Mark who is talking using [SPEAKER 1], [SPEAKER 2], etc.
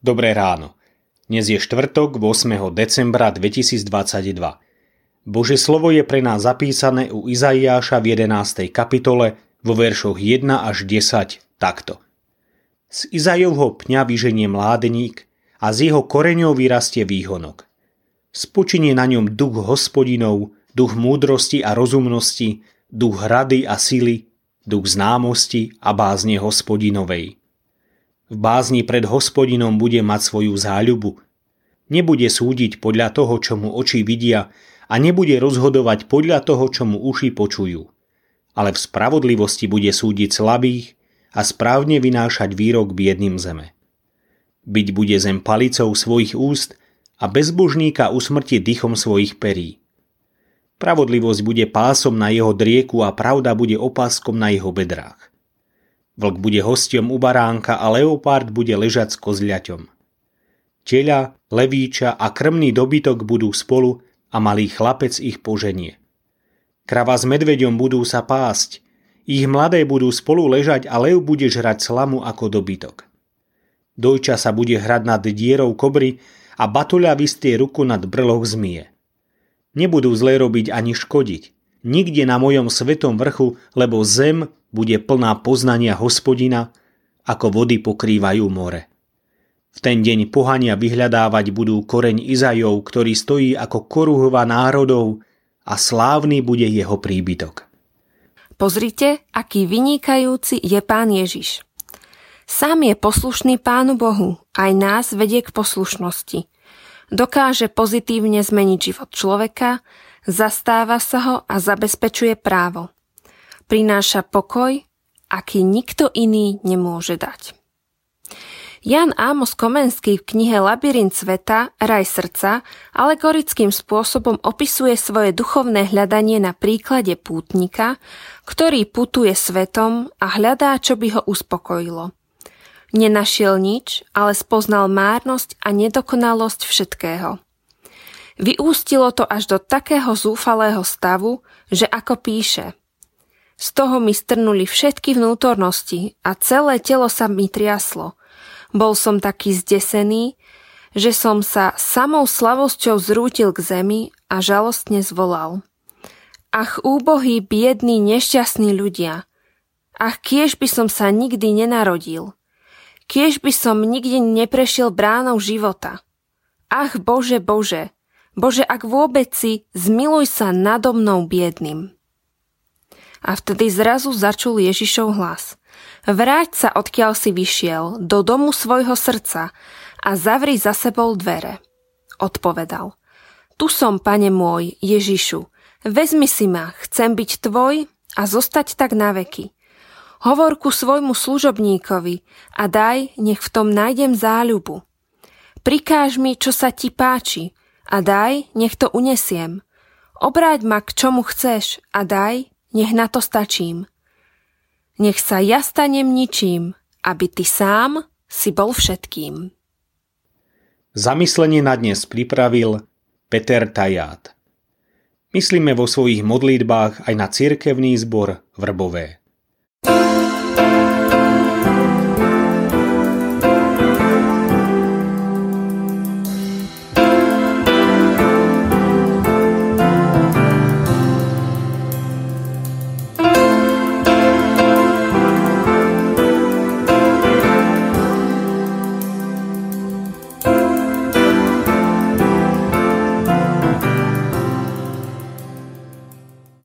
[SPEAKER 1] Dobré ráno. Dnes je štvrtok 8. decembra 2022. Bože slovo je pre nás zapísané u Izaiáša v 11. kapitole vo veršoch 1 až 10 takto. Z Izajovho pňa vyženie mládeník a z jeho koreňov vyrastie výhonok. Spočinie na ňom duch hospodinov, duch múdrosti a rozumnosti, duch hrady a sily, duch známosti a bázne hospodinovej v bázni pred hospodinom bude mať svoju záľubu. Nebude súdiť podľa toho, čo mu oči vidia a nebude rozhodovať podľa toho, čo mu uši počujú. Ale v spravodlivosti bude súdiť slabých a správne vynášať výrok biedným zeme. Byť bude zem palicou svojich úst a bezbožníka usmrti dychom svojich perí. Pravodlivosť bude pásom na jeho drieku a pravda bude opáskom na jeho bedrách. Vlk bude hostom u baránka a leopard bude ležať s kozľaťom. Teľa, levíča a krmný dobytok budú spolu a malý chlapec ich poženie. Krava s medveďom budú sa pásť, ich mladé budú spolu ležať a lev bude žrať slamu ako dobytok. Dojča sa bude hrať nad dierou kobry a batuľa vystie ruku nad brloch zmie. Nebudú zle robiť ani škodiť, nikde na mojom svetom vrchu, lebo zem bude plná poznania hospodina, ako vody pokrývajú more. V ten deň pohania vyhľadávať budú koreň Izajov, ktorý stojí ako koruhova národov a slávny bude jeho príbytok.
[SPEAKER 2] Pozrite, aký vynikajúci je Pán Ježiš. Sám je poslušný Pánu Bohu, aj nás vedie k poslušnosti. Dokáže pozitívne zmeniť život človeka, zastáva sa ho a zabezpečuje právo prináša pokoj, aký nikto iný nemôže dať. Jan Amos Komenský v knihe Labyrint sveta, raj srdca alegorickým spôsobom opisuje svoje duchovné hľadanie na príklade pútnika, ktorý putuje svetom a hľadá, čo by ho uspokojilo. Nenašiel nič, ale spoznal márnosť a nedokonalosť všetkého. Vyústilo to až do takého zúfalého stavu, že ako píše – z toho mi strnuli všetky vnútornosti a celé telo sa mi triaslo. Bol som taký zdesený, že som sa samou slavosťou zrútil k zemi a žalostne zvolal. Ach, úbohí, biední, nešťastní ľudia. Ach, kiež by som sa nikdy nenarodil. Kiež by som nikdy neprešiel bránou života. Ach, Bože, Bože, Bože, ak vôbec si, zmiluj sa nado mnou biedným. A vtedy zrazu začul Ježišov hlas. Vráť sa, odkiaľ si vyšiel, do domu svojho srdca a zavri za sebou dvere. Odpovedal. Tu som, pane môj, Ježišu, vezmi si ma, chcem byť tvoj a zostať tak na veky. Hovor ku svojmu služobníkovi a daj, nech v tom nájdem záľubu. Prikáž mi, čo sa ti páči a daj, nech to unesiem. Obráť ma k čomu chceš a daj, nech na to stačím. Nech sa ja stanem ničím, aby ty sám si bol všetkým.
[SPEAKER 1] Zamyslenie na dnes pripravil Peter Taját. Myslíme vo svojich modlitbách aj na cirkevný zbor Vrbové. thank you